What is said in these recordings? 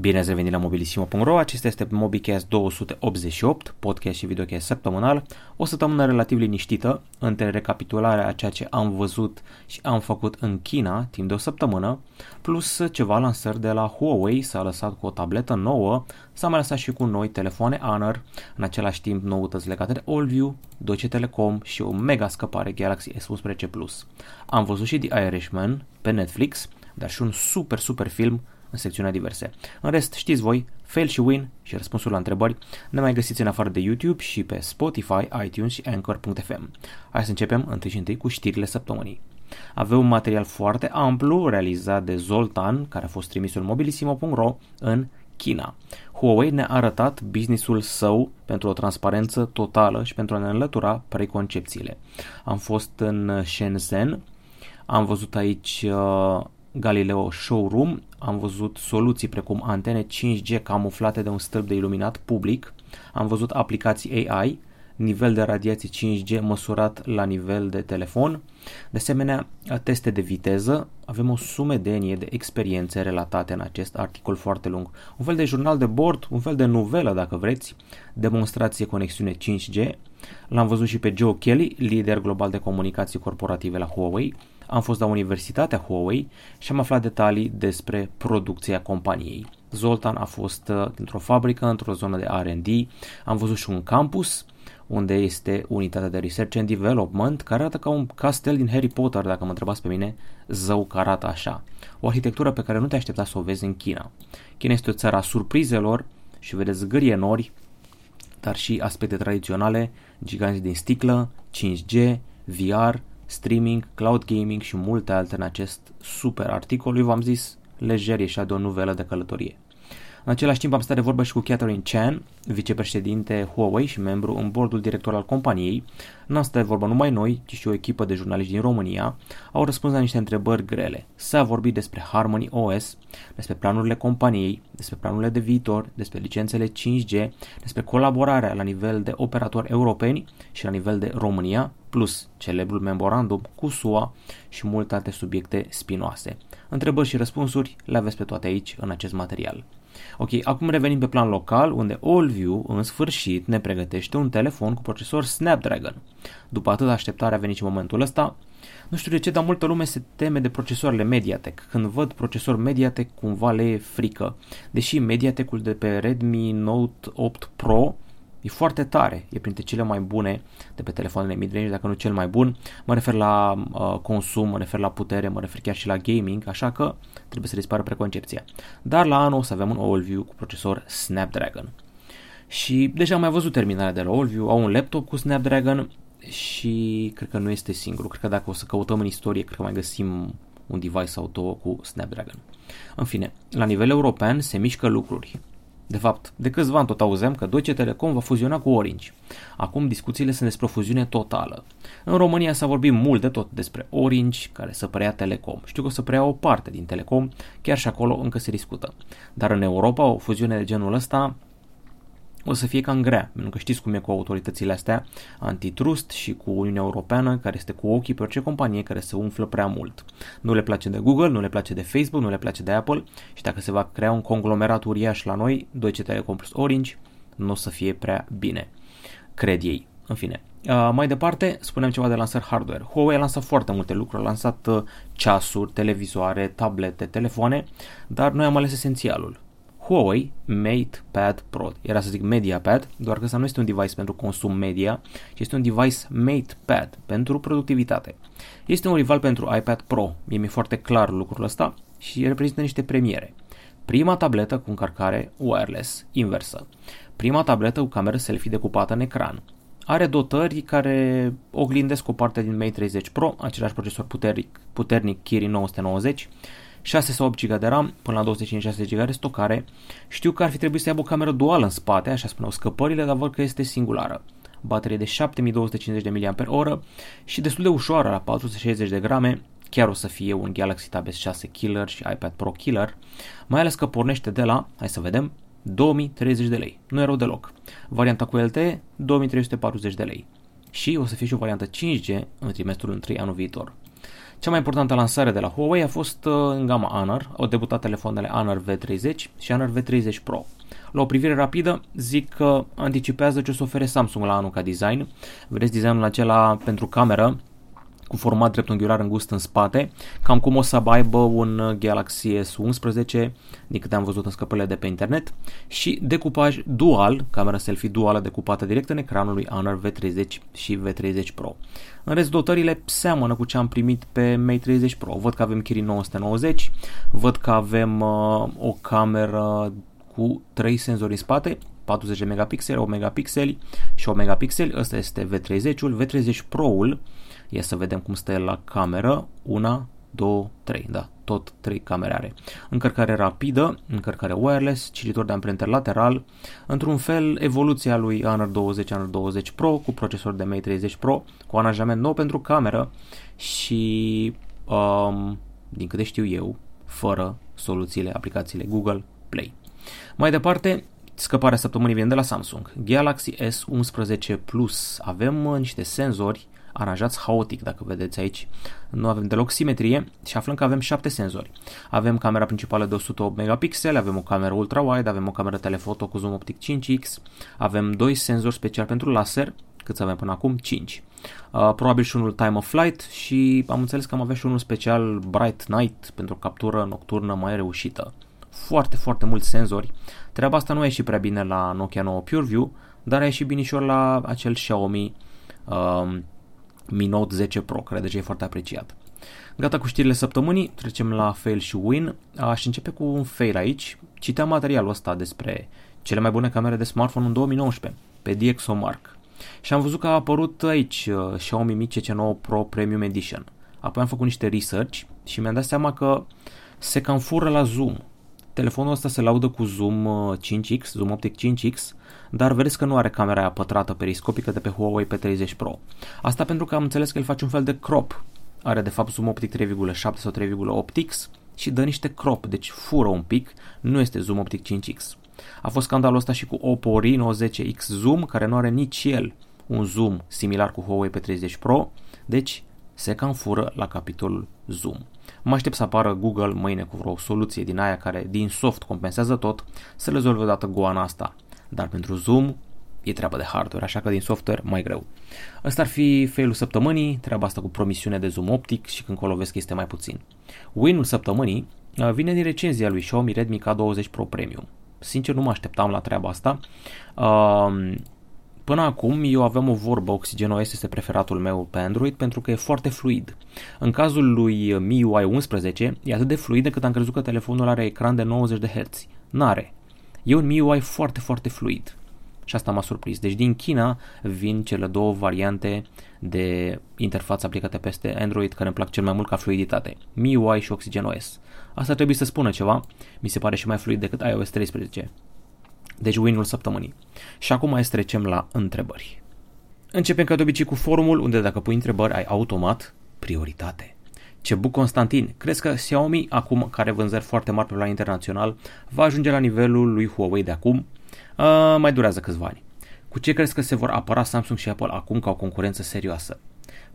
Bine ați revenit la mobilisimo.ro, acesta este MobiCast 288, podcast și videocast săptămânal, o săptămână relativ liniștită între recapitularea a ceea ce am văzut și am făcut în China timp de o săptămână, plus ceva lansări de la Huawei, s-a lăsat cu o tabletă nouă, s-a mai lăsat și cu noi telefoane Honor, în același timp noutăți legate de AllView, Deutsche Telecom și o mega scăpare Galaxy S11 Plus. Am văzut și The Irishman pe Netflix, dar și un super, super film în secțiunea diverse. În rest, știți voi, fail și win și răspunsul la întrebări ne mai găsiți în afară de YouTube și pe Spotify, iTunes și Anchor.fm. Hai să începem întâi și întâi cu știrile săptămânii. Avem un material foarte amplu realizat de Zoltan, care a fost trimisul mobilisimo.ro în China. Huawei ne-a arătat businessul său pentru o transparență totală și pentru a ne înlătura preconcepțiile. Am fost în Shenzhen, am văzut aici uh, Galileo Showroom. Am văzut soluții precum antene 5G camuflate de un stâlp de iluminat public, am văzut aplicații AI, nivel de radiație 5G măsurat la nivel de telefon, de asemenea teste de viteză, avem o sumedenie de experiențe relatate în acest articol foarte lung. Un fel de jurnal de bord, un fel de novelă dacă vreți, demonstrație conexiune 5G. L-am văzut și pe Joe Kelly, lider global de comunicații corporative la Huawei, am fost la Universitatea Huawei și am aflat detalii despre producția companiei. Zoltan a fost uh, într-o fabrică, într-o zonă de R&D, am văzut și un campus unde este unitatea de Research and Development, care arată ca un castel din Harry Potter, dacă mă întrebați pe mine, zău că arată așa. O arhitectură pe care nu te aștepta să o vezi în China. China este o țară a surprizelor și vedeți gârie nori, dar și aspecte tradiționale, giganți din sticlă, 5G, VR, streaming, cloud gaming și multe alte în acest super articol. Eu v-am zis lejer, ieșea de o novelă de călătorie. În același timp am stat de vorbă și cu Catherine Chan, vicepreședinte Huawei și membru în bordul director al companiei. Nu am stat de vorbă numai noi, ci și o echipă de jurnaliști din România. Au răspuns la niște întrebări grele. S-a vorbit despre Harmony OS, despre planurile companiei, despre planurile de viitor, despre licențele 5G, despre colaborarea la nivel de operatori europeni și la nivel de România, plus celebrul memorandum cu SUA și multe alte subiecte spinoase. Întrebări și răspunsuri le aveți pe toate aici în acest material. Ok, acum revenim pe plan local, unde AllView, în sfârșit, ne pregătește un telefon cu procesor Snapdragon. După atât așteptare a venit și momentul ăsta. Nu știu de ce, dar multă lume se teme de procesoarele Mediatek. Când văd procesor Mediatek, cumva le e frică. Deși Mediatekul de pe Redmi Note 8 Pro E foarte tare, e printre cele mai bune de pe telefoanele mid-range, dacă nu cel mai bun. Mă refer la uh, consum, mă refer la putere, mă refer chiar și la gaming, așa că trebuie să dispară preconcepția. Dar la anul o să avem un AllView cu procesor Snapdragon. Și deja am mai văzut terminarea de la AllView, au un laptop cu Snapdragon și cred că nu este singur. Cred că dacă o să căutăm în istorie, cred că mai găsim un device sau două cu Snapdragon. În fine, la nivel european se mișcă lucruri. De fapt, de câțiva ani tot auzeam că Deutsche Telecom va fuziona cu Orange. Acum discuțiile sunt despre o fuziune totală. În România s-a vorbit mult de tot despre Orange, care să preia Telecom. Știu că o să preia o parte din Telecom, chiar și acolo încă se discută. Dar în Europa o fuziune de genul ăsta o să fie cam grea, pentru că știți cum e cu autoritățile astea antitrust și cu Uniunea Europeană, care este cu ochii pe orice companie care se umflă prea mult. Nu le place de Google, nu le place de Facebook, nu le place de Apple și dacă se va crea un conglomerat uriaș la noi, Deutsche Telekom plus Orange, nu o să fie prea bine, cred ei. În fine, Uh, mai departe, spunem ceva de lansări hardware. Huawei a lansat foarte multe lucruri, a lansat uh, ceasuri, televizoare, tablete, telefoane, dar noi am ales esențialul. Huawei MatePad Pro. Era să zic MediaPad, doar că ăsta nu este un device pentru consum media, ci este un device MatePad pentru productivitate. Este un rival pentru iPad Pro, mie mi-e foarte clar lucrul ăsta și reprezintă niște premiere. Prima tabletă cu încărcare wireless inversă. Prima tabletă cu cameră selfie decupată în ecran. Are dotări care oglindesc o parte din Mate 30 Pro, același procesor puternic, puternic Kirin 990, 6 sau 8 GB de RAM până la 256 GB de stocare. Știu că ar fi trebuit să aibă o cameră duală în spate, așa spuneau scăpările, dar văd că este singulară. Baterie de 7250 de mAh și destul de ușoară la 460 de grame, chiar o să fie un Galaxy Tab S6 killer și iPad Pro killer, mai ales că pornește de la, hai să vedem, 2030 de lei. Nu erau deloc. Varianta cu LTE, 2340 de lei. Și o să fie și o variantă 5G în trimestrul 1 anul viitor. Cea mai importantă lansare de la Huawei a fost uh, în gama Honor, au debutat telefoanele Honor V30 și Honor V30 Pro. La o privire rapidă, zic că anticipează ce o să ofere Samsung la anul ca design. Vedeți designul acela pentru cameră, cu format dreptunghiular îngust în spate, cam cum o să aibă un Galaxy S11, din câte am văzut în scăpările de pe internet, și decupaj dual, camera selfie duală decupată direct în ecranul lui Honor V30 și V30 Pro. În rest, dotările seamănă cu ce am primit pe Mate 30 Pro. Văd că avem Kirin 990, văd că avem uh, o cameră cu 3 senzori în spate, 40 megapixeli, 8 megapixeli și 8 megapixeli. Ăsta este V30-ul. V30 Pro-ul, ia să vedem cum stă el la cameră. Una, 2, 3, da, tot 3 camere are. Încărcare rapidă, încărcare wireless, cititor de amprente lateral, într-un fel evoluția lui Honor 20, Honor 20 Pro cu procesor de Mate 30 Pro, cu aranjament nou pentru cameră și, um, din câte știu eu, fără soluțiile, aplicațiile Google Play. Mai departe, scăparea săptămânii vine de la Samsung. Galaxy S11 Plus. Avem uh, niște senzori aranjați haotic, dacă vedeți aici. Nu avem deloc simetrie și aflăm că avem 7 senzori. Avem camera principală de 108 megapixeli, avem o cameră ultra-wide, avem o cameră telefoto cu zoom optic 5x, avem doi senzori special pentru laser, cât avem până acum? 5. Uh, probabil și unul time of flight și am înțeles că am avea și unul special bright night pentru captură nocturnă mai reușită foarte, foarte mulți senzori. Treaba asta nu a ieșit prea bine la Nokia 9 PureView, dar a ieșit binișor la acel Xiaomi um, Mi Note 10 Pro, care deja e foarte apreciat. Gata cu știrile săptămânii, trecem la fail și win. Aș începe cu un fail aici. Citeam materialul ăsta despre cele mai bune camere de smartphone în 2019 pe DxOMark. Și am văzut că a apărut aici uh, Xiaomi Mi CC9 Pro Premium Edition. Apoi am făcut niște research și mi-am dat seama că se cam fură la zoom. Telefonul ăsta se laudă cu zoom 5x, uh, zoom optic 5x, dar vedeți că nu are camera aia pătrată periscopică de pe Huawei P30 Pro. Asta pentru că am înțeles că el face un fel de crop. Are de fapt zoom optic 3,7 sau 3,8x și dă niște crop, deci fură un pic, nu este zoom optic 5x. A fost scandalul ăsta și cu Oppo Reno 10X Zoom, care nu are nici el un zoom similar cu Huawei P30 Pro, deci se cam fură la capitolul zoom. Mă aștept să apară Google mâine cu vreo soluție din aia care din soft compensează tot să rezolve odată goana asta. Dar pentru Zoom e treabă de hardware, așa că din software mai greu. Ăsta ar fi failul săptămânii, treaba asta cu promisiune de zoom optic și când colo vezi că este mai puțin. Win-ul săptămânii uh, vine din recenzia lui Xiaomi Redmi K20 Pro Premium. Sincer nu mă așteptam la treaba asta. Uh, Până acum eu aveam o vorbă, OxygenOS este preferatul meu pe Android pentru că e foarte fluid. În cazul lui MIUI 11 e atât de fluid încât am crezut că telefonul are ecran de 90 de Hz. N-are. E un MIUI foarte, foarte fluid. Și asta m-a surprins. Deci din China vin cele două variante de interfață aplicate peste Android care îmi plac cel mai mult ca fluiditate. MIUI și OxygenOS. Asta trebuie să spună ceva. Mi se pare și mai fluid decât iOS 13. Deci win-ul săptămânii. Și acum mai trecem la întrebări. Începem ca de obicei cu forumul, unde dacă pui întrebări ai automat prioritate. Cebu Constantin, crezi că Xiaomi, acum care vânzări foarte mari pe plan internațional, va ajunge la nivelul lui Huawei de acum? Uh, mai durează câțiva ani. Cu ce crezi că se vor apăra Samsung și Apple acum ca o concurență serioasă?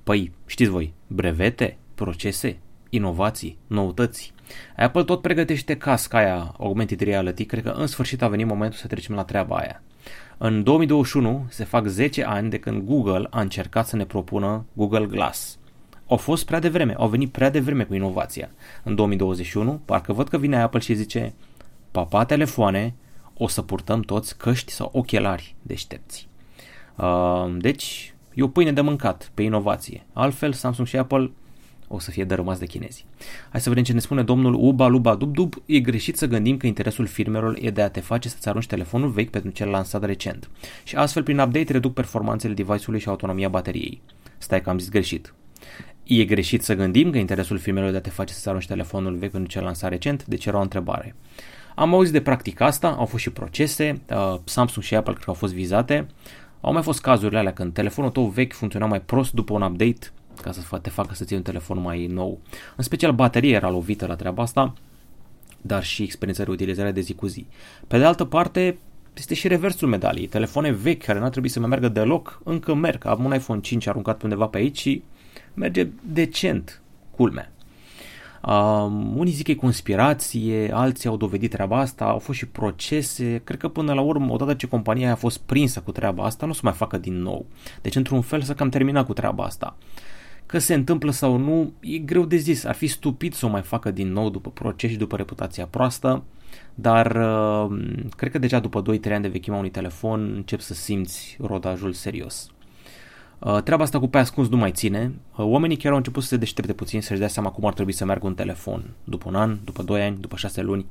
Păi, știți voi, brevete, procese, inovații, noutăți. Apple tot pregătește casca aia augmented reality, cred că în sfârșit a venit momentul să trecem la treaba aia. În 2021 se fac 10 ani de când Google a încercat să ne propună Google Glass. Au fost prea devreme, au venit prea devreme cu inovația. În 2021, parcă văd că vine Apple și zice Papa telefoane, o să purtăm toți căști sau ochelari deștepți. Uh, deci, e o pâine de mâncat pe inovație. Altfel, Samsung și Apple o să fie dărâmați de chinezi. Hai să vedem ce ne spune domnul Uba Luba Dub Dub. E greșit să gândim că interesul firmelor e de a te face să-ți arunci telefonul vechi pentru cel lansat recent. Și astfel, prin update, reduc performanțele device-ului și autonomia bateriei. Stai că am zis greșit. E greșit să gândim că interesul firmelor de a te face să-ți arunci telefonul vechi pentru cel lansat recent? Deci era o întrebare. Am auzit de practica asta, au fost și procese, uh, Samsung și Apple cred că au fost vizate. Au mai fost cazurile alea când telefonul tău vechi funcționa mai prost după un update ca să te facă să ții un telefon mai nou. În special bateria era lovită la treaba asta, dar și experiența de utilizare de zi cu zi. Pe de altă parte, este și reversul medaliei. Telefoane vechi care nu ar trebui să mai meargă deloc, încă merg. Am un iPhone 5 aruncat pe undeva pe aici și merge decent. culme. Uh, unii zic că e conspirație, alții au dovedit treaba asta, au fost și procese. Cred că până la urmă, odată ce compania a fost prinsă cu treaba asta, nu o să mai facă din nou. Deci, într-un fel, să cam termina cu treaba asta. Că se întâmplă sau nu, e greu de zis. Ar fi stupid să o mai facă din nou după proces și după reputația proastă, dar uh, cred că deja după 2-3 ani de vechimea unui telefon încep să simți rodajul serios. Uh, treaba asta cu pe ascuns nu mai ține. Uh, oamenii chiar au început să se deștepte puțin, să-și dea seama cum ar trebui să meargă un telefon după un an, după 2 ani, după 6 luni.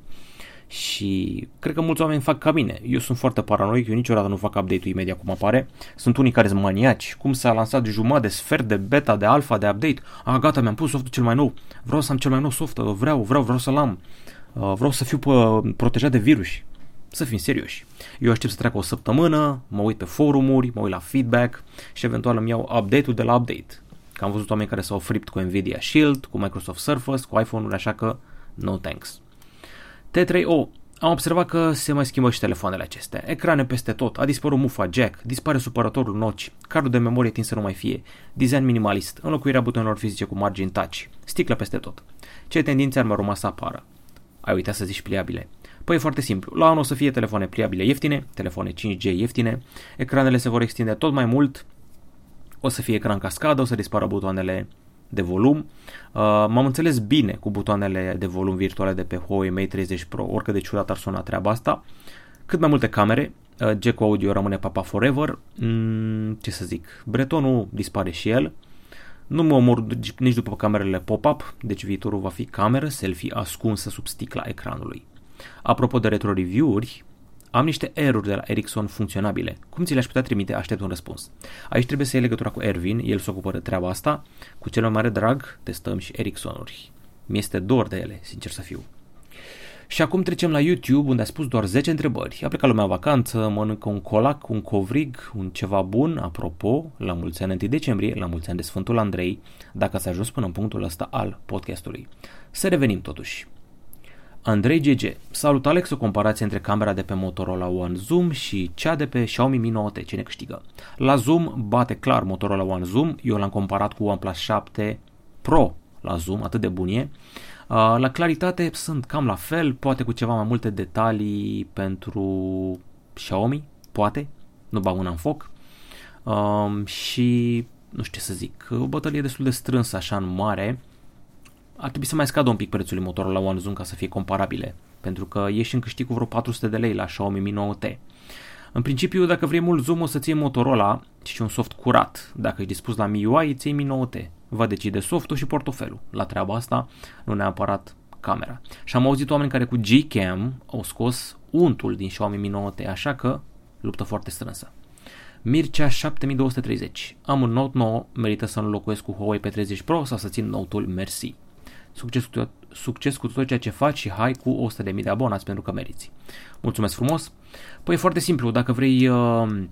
Și cred că mulți oameni fac ca mine. Eu sunt foarte paranoic, eu niciodată nu fac update-ul imediat cum apare. Sunt unii care sunt maniaci. Cum s-a lansat jumătate de sfert de beta, de alfa, de update. A, gata, mi-am pus softul cel mai nou. Vreau să am cel mai nou soft, vreau, vreau, vreau să-l am. Uh, vreau să fiu protejat de virus. Să fim serioși. Eu aștept să treacă o săptămână, mă uit pe forumuri, mă uit la feedback și eventual îmi iau update-ul de la update. Că am văzut oameni care s-au fript cu Nvidia Shield, cu Microsoft Surface, cu iPhone-uri, așa că no thanks. T3O. Am observat că se mai schimbă și telefoanele acestea. Ecrane peste tot, a dispărut mufa jack, dispare supărătorul noci, cardul de memorie tind să nu mai fie, design minimalist, înlocuirea butonelor fizice cu margini touch, sticlă peste tot. Ce tendințe ar mai urma să apară? Ai uitat să zici pliabile. Păi e foarte simplu. La anul o să fie telefoane pliabile ieftine, telefoane 5G ieftine, ecranele se vor extinde tot mai mult, o să fie ecran cascadă, o să dispară butoanele de volum. Uh, m-am înțeles bine cu butoanele de volum virtuale de pe Huawei Mate 30 Pro, oricât de ciudat ar suna treaba asta. Cât mai multe camere, uh, jack audio rămâne papa forever, mm, ce să zic, bretonul dispare și el, nu mă omor nici după camerele pop-up, deci viitorul va fi cameră selfie ascunsă sub sticla ecranului. Apropo de retro review-uri, am niște errori de la Ericsson funcționabile. Cum ți le-aș putea trimite? Aștept un răspuns. Aici trebuie să iei legătura cu Ervin, el se ocupă de treaba asta. Cu cel mai mare drag testăm și Ericsson-uri. Mi-este dor de ele, sincer să fiu. Și acum trecem la YouTube, unde a spus doar 10 întrebări. A plecat lumea în vacanță, mănâncă un colac, un covrig, un ceva bun. Apropo, la mulți ani 1 decembrie, la mulți ani de Sfântul Andrei, dacă s-a ajuns până în punctul ăsta al podcastului. Să revenim totuși. Andrei GG. Salut Alex, o comparație între camera de pe Motorola One Zoom și cea de pe Xiaomi Mi 9T. Cine câștigă? La Zoom bate clar Motorola One Zoom. Eu l-am comparat cu OnePlus 7 Pro la Zoom, atât de bun e. Uh, la claritate sunt cam la fel, poate cu ceva mai multe detalii pentru Xiaomi, poate, nu bag una în foc. Um, și nu știu ce să zic, o bătălie destul de strânsă așa în mare. Ar trebui să mai scadă un pic prețul motorului la One Zoom ca să fie comparabile, pentru că ieși în câștig cu vreo 400 de lei la Xiaomi Mi 9T. În principiu, dacă vrei mult zoom, o să-ți iei Motorola și un soft curat. Dacă ești dispus la MIUI, îți iei Mi 9T va decide softul și portofelul la treaba asta, nu neapărat camera. Și am auzit oameni care cu Gcam au scos untul din Xiaomi Mi 9T, așa că luptă foarte strânsă. Mircea 7230. Am un Note 9, merită să înlocuiesc cu Huawei P30 Pro sau să țin Note-ul Mersi. Succes cu, tot, succes cu tot ceea ce faci și hai cu 100.000 de abonați pentru că meriți. Mulțumesc frumos! Păi e foarte simplu, dacă vrei uh,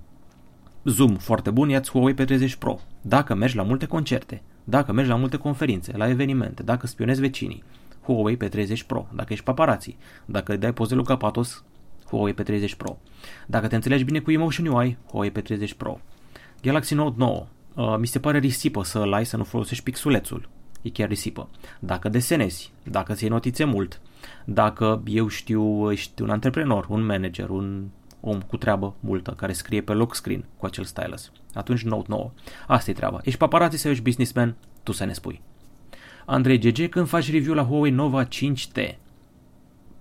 zoom foarte bun, ia-ți Huawei P30 Pro. Dacă mergi la multe concerte, dacă mergi la multe conferințe, la evenimente, dacă spionezi vecinii, Huawei P30 Pro, dacă ești paparații, dacă dai poze lui Capatos, Huawei P30 Pro. Dacă te înțelegi bine cu Emotion UI, Huawei P30 Pro. Galaxy Note 9, uh, mi se pare risipă să îl ai să nu folosești pixulețul. E chiar risipă. Dacă desenezi, dacă ți notițe mult, dacă eu știu, ești un antreprenor, un manager, un om cu treabă multă care scrie pe lock screen cu acel stylus. Atunci Note 9. Asta e treaba. Ești paparazzi sau ești businessman? Tu să ne spui. Andrei GG, când faci review la Huawei Nova 5T?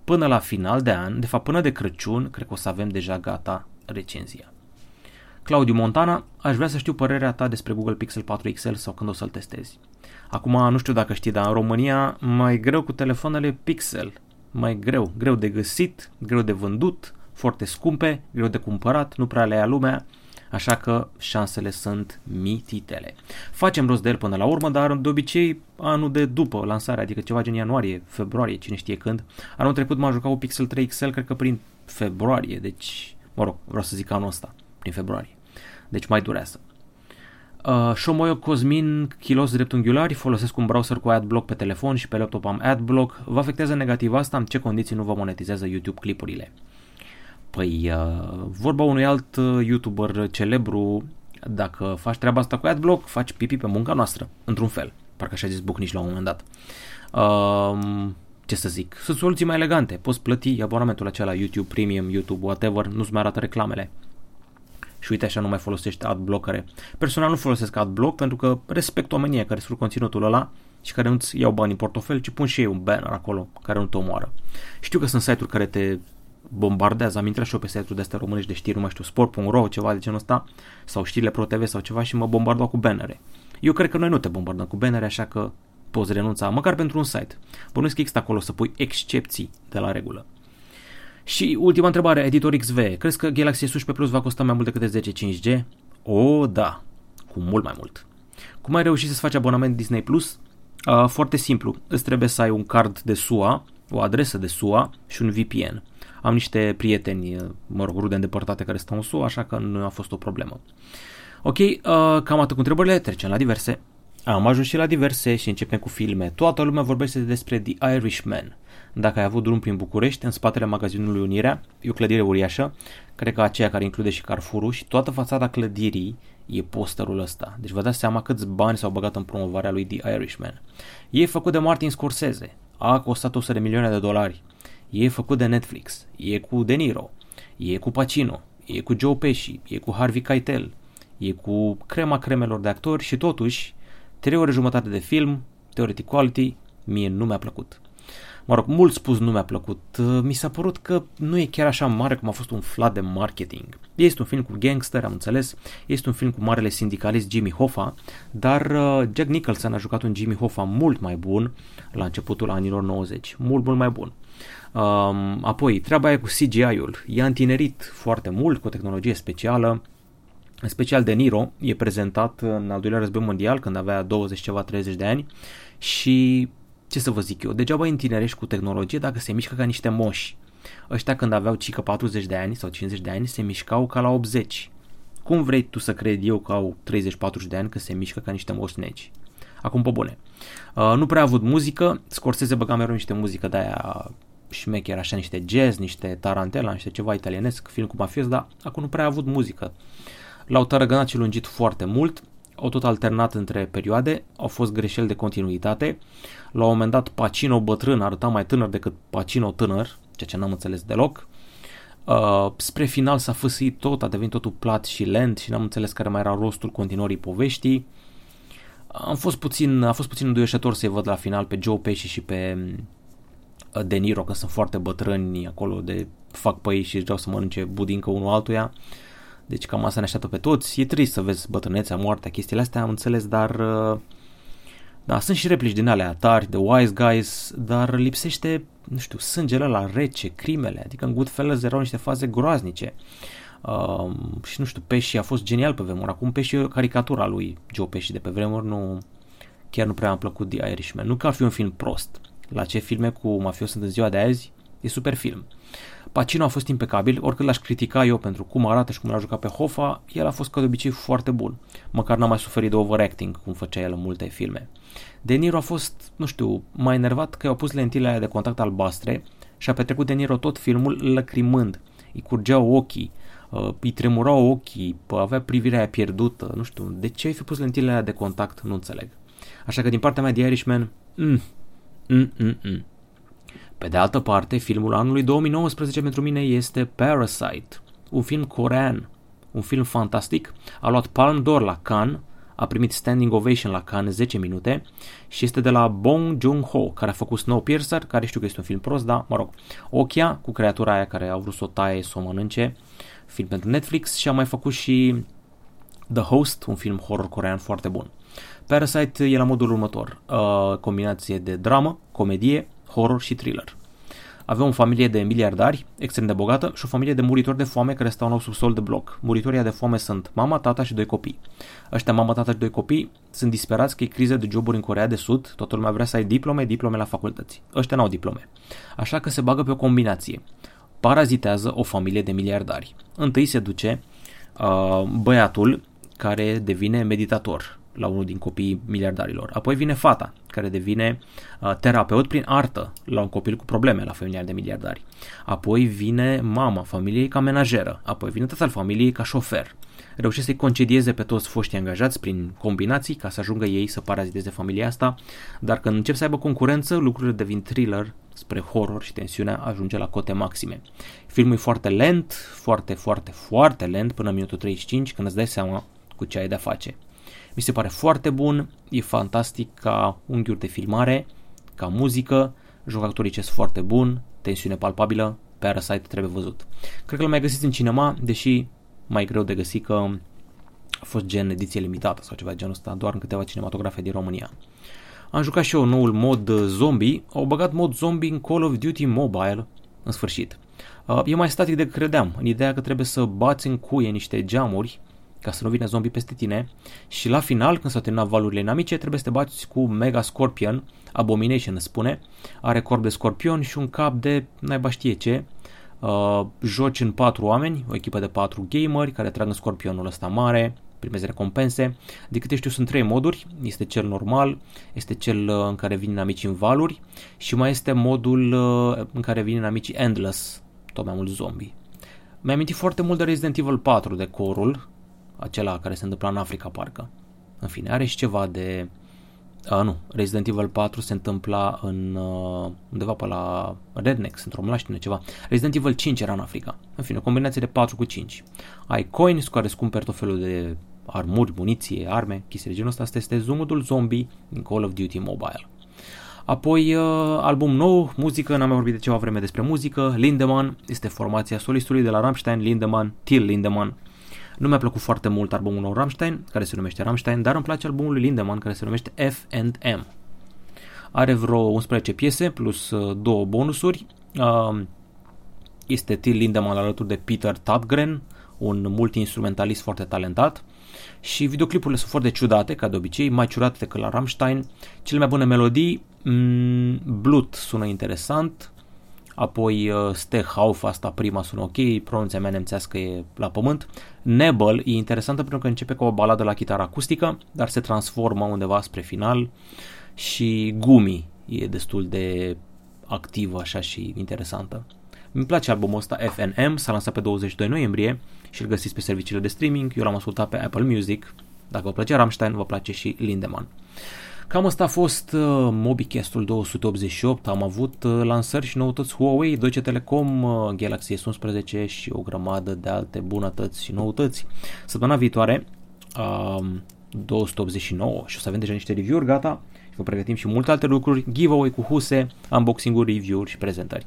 Până la final de an, de fapt până de Crăciun, cred că o să avem deja gata recenzia. Claudiu Montana, aș vrea să știu părerea ta despre Google Pixel 4 XL sau când o să-l testezi. Acum nu știu dacă știi, dar în România mai greu cu telefoanele Pixel. Mai greu, greu de găsit, greu de vândut, foarte scumpe, greu de cumpărat, nu prea le ia lumea, așa că șansele sunt mititele. Facem rost de el până la urmă, dar de obicei anul de după lansare, adică ceva gen ianuarie, februarie, cine știe când. Anul trecut m-am jucat cu Pixel 3 XL, cred că prin februarie, deci, mă rog, vreau să zic anul ăsta, prin februarie. Deci mai durează. Uh, Shomoyo Cosmin, kilos dreptunghiulari, folosesc un browser cu AdBlock pe telefon și pe laptop am AdBlock. Vă afectează negativ asta? În ce condiții nu vă monetizează YouTube clipurile? Păi, uh, vorba unui alt uh, YouTuber celebru, dacă faci treaba asta cu AdBlock, faci pipi pe munca noastră, într-un fel. parcă așa a zis Bucnici la un moment dat. Uh, ce să zic, sunt soluții mai elegante, poți plăti abonamentul acela YouTube Premium, YouTube, whatever, nu-ți mai arată reclamele. Și uite așa nu mai folosești adblockere. Personal nu folosesc adblock pentru că respect oamenii care sunt conținutul ăla și care nu-ți iau bani în portofel, ci pun și ei un banner acolo care nu te omoară. Știu că sunt site-uri care te bombardează, am intrat și eu pe site-uri de astea românești de știri, nu mai știu, sport.ro, ceva de genul ăsta, sau știrile Pro TV sau ceva și mă bombardau cu bannere. Eu cred că noi nu te bombardăm cu bannere, așa că poți renunța, măcar pentru un site. Bănuiesc că există acolo să pui excepții de la regulă. Și ultima întrebare, editor XV, crezi că Galaxy S11 Plus va costa mai mult decât 10 5G? O, da, cu mult mai mult. Cum ai reușit să-ți faci abonament Disney Plus? Uh, foarte simplu, îți trebuie să ai un card de SUA, o adresă de SUA și un VPN. Am niște prieteni, mă rog, rude îndepărtate care stau în SUA, așa că nu a fost o problemă. Ok, uh, cam atât cu întrebările, trecem la diverse. Am ajuns și la diverse și începem cu filme. Toată lumea vorbește despre The Irishman. Dacă ai avut drum prin București, în spatele magazinului Unirea, e o clădire uriașă, cred că aceea care include și Carrefour și toată fațada clădirii e posterul ăsta. Deci vă dați seama câți bani s-au băgat în promovarea lui The Irishman. E făcut de Martin Scorsese, a costat 100 de milioane de dolari. E făcut de Netflix, e cu De Niro, e cu Pacino, e cu Joe Pesci, e cu Harvey Keitel, e cu crema cremelor de actori și totuși, 3 ore jumătate de film, theoretic quality, mie nu mi-a plăcut. Mă rog, mult spus nu mi-a plăcut. Mi s-a părut că nu e chiar așa mare cum a fost un flat de marketing. Este un film cu gangster, am înțeles, este un film cu marele sindicalist Jimmy Hoffa, dar uh, Jack Nicholson a jucat un Jimmy Hoffa mult mai bun la începutul anilor 90. Mult, mult mai bun. Um, apoi, treaba aia cu CGI-ul. I-a întinerit foarte mult cu o tehnologie specială, în special De Niro e prezentat în al doilea război mondial când avea 20 ceva 30 de ani și ce să vă zic eu, degeaba întinerești cu tehnologie dacă se mișcă ca niște moși. Ăștia când aveau cică 40 de ani sau 50 de ani se mișcau ca la 80. Cum vrei tu să credi eu că au 30-40 de ani că se mișcă ca niște moșneci? Acum pe bune. Uh, nu prea a avut muzică, Scorsese băga mereu niște muzică de aia șmecher, așa niște jazz, niște tarantela, niște ceva italienesc, film cu mafios, dar acum nu prea a avut muzică. L-au tărăgănat și lungit foarte mult, au tot alternat între perioade, au fost greșeli de continuitate. La un moment dat Pacino bătrân arăta mai tânăr decât Pacino tânăr, ceea ce n-am înțeles deloc. Uh, spre final s-a fâsit tot, a devenit totul plat și lent și n-am înțeles care mai era rostul continuării poveștii. Am fost puțin, a fost puțin înduioșător să-i văd la final pe Joe Pesci și pe uh, De Niro, că sunt foarte bătrâni acolo de fac pe ei și vreau să mănânce budincă unul altuia. Uh, deci cam asta ne așteaptă pe toți. E trist să vezi bătrânețea, moartea, chestiile astea, am înțeles, dar... Uh, da, sunt și replici din alea tari, de wise guys, dar lipsește, nu știu, sângele la rece, crimele, adică în Goodfellas erau niște faze groaznice. Uh, și nu știu, Pesci a fost genial pe vremuri. Acum Pesci e caricatura lui Joe Pesci de pe vremuri, nu, chiar nu prea am plăcut The Irishman. Nu că ar fi un film prost. La ce filme cu mafios sunt în ziua de azi, e super film. Pacino a fost impecabil, oricât l-aș critica eu pentru cum arată și cum l-a jucat pe Hoffa, el a fost ca de obicei foarte bun. Măcar n-a mai suferit de overacting, cum făcea el în multe filme. De Niro a fost, nu știu, mai enervat că i-au pus lentile de contact albastre și a petrecut De Niro tot filmul lăcrimând. Îi curgeau ochii, uh, îi tremurau ochii, avea privirea aia pierdută, nu știu, de ce ai fi pus lentile de contact, nu înțeleg. Așa că din partea mea de Irishman, mm, mm, mm, mm. Pe de altă parte, filmul anului 2019 pentru mine este Parasite, un film corean, un film fantastic. A luat Palm d'Or la Cannes, a primit standing ovation la Cannes 10 minute și este de la Bong Joon-ho, care a făcut Snowpiercer, care știu că este un film prost, dar mă rog, Okia, cu creatura aia care a vrut să o taie, să o mănânce, film pentru Netflix și a mai făcut și The Host, un film horror corean foarte bun. Parasite e la modul următor, uh, combinație de dramă, comedie, horror și thriller. Avea o familie de miliardari, extrem de bogată, și o familie de muritori de foame care stau în sub sol de bloc. Muritorii de foame sunt mama, tata și doi copii. Ăștia, mama, tata și doi copii, sunt disperați că e criză de joburi în Corea de Sud, toată lumea vrea să ai diplome, diplome la facultăți. Ăștia n-au diplome. Așa că se bagă pe o combinație. Parazitează o familie de miliardari. Întâi se duce uh, băiatul care devine meditator. La unul din copiii miliardarilor. Apoi vine fata, care devine uh, terapeut prin artă la un copil cu probleme la familia de miliardari. Apoi vine mama familiei ca menajeră. Apoi vine tatăl familiei ca șofer. Reușește să-i concedieze pe toți foștii angajați prin combinații ca să ajungă ei să paraziteze familia asta, dar când încep să aibă concurență, lucrurile devin thriller spre horror și tensiunea ajunge la cote maxime. Filmul e foarte lent, foarte, foarte, foarte lent până în minutul 35 când îți dai seama cu ce ai de-a face. Mi se pare foarte bun, e fantastic ca unghiuri de filmare, ca muzică, jocatorii sunt foarte bun, tensiune palpabilă, Parasite trebuie văzut. Cred că l mai găsiți în cinema, deși mai greu de găsit că a fost gen ediție limitată sau ceva de genul ăsta, doar în câteva cinematografe din România. Am jucat și eu noul mod zombie, au băgat mod zombie în Call of Duty Mobile, în sfârșit. Uh, e mai static decât credeam, în ideea că trebuie să bați în cuie niște geamuri ca să nu vină zombie peste tine. Și la final, când s-au terminat valurile inamice, trebuie să te bați cu Mega Scorpion, Abomination spune, are corp de scorpion și un cap de naiba știe ce, uh, joci în patru oameni, o echipă de patru gameri care trag în scorpionul ăsta mare, primezi recompense. De câte știu sunt trei moduri, este cel normal, este cel uh, în care vin inamicii în valuri și mai este modul uh, în care vin inamicii endless, tot mai mult zombie. Mi-am amintit foarte mult de Resident Evil 4, de corul, acela care se întâmplă în Africa, parcă. În fine, are și ceva de... A, nu, Resident Evil 4 se întâmpla în uh, undeva pe la Rednex, într-o mlaștină, ceva. Resident Evil 5 era în Africa. În fine, o combinație de 4 cu 5. Ai coins cu care îți cumperi tot felul de armuri, muniție, arme, chestii de genul ăsta. Asta este zoomul zombie din Call of Duty Mobile. Apoi, uh, album nou, muzică, n-am mai vorbit de ceva vreme despre muzică, Lindemann, este formația solistului de la Rammstein, Lindemann, Till Lindemann, nu mi-a plăcut foarte mult albumul nou Rammstein, care se numește Rammstein, dar îmi place albumul lui Lindemann, care se numește F&M. Are vreo 11 piese plus uh, două bonusuri. Uh, este Till Lindemann alături de Peter Tatgren, un multi-instrumentalist foarte talentat. Și videoclipurile sunt foarte ciudate, ca de obicei, mai ciudate decât la Rammstein. Cele mai bune melodii, mm, Blut sună interesant, apoi uh, Stehauf, asta prima sună ok, pronunția mea nemțească e la pământ. Nebel e interesantă pentru că începe ca o baladă la chitară acustică, dar se transformă undeva spre final și Gumi e destul de activă așa și interesantă. Mi place albumul ăsta FNM, s-a lansat pe 22 noiembrie și îl găsiți pe serviciile de streaming, eu l-am ascultat pe Apple Music. Dacă vă place Rammstein, vă place și Lindemann. Cam asta a fost uh, MobiCast-ul 288. Am avut uh, lansări și noutăți Huawei, Deutsche Telecom, uh, Galaxy S11 și o grămadă de alte bunătăți și noutăți. Săptămâna viitoare, uh, 289 și o să avem deja niște review-uri gata și vă pregătim și multe alte lucruri, giveaway cu huse, unboxing-uri, review-uri și prezentări.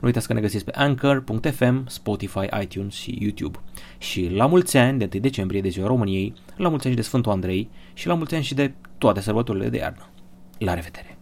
Nu uitați că ne găsiți pe Anchor.fm, Spotify, iTunes și YouTube. Și la mulți ani de 1 decembrie de ziua României, la mulți ani și de Sfântul Andrei și la mulți ani și de toate sărbătorile de iarnă. La revedere!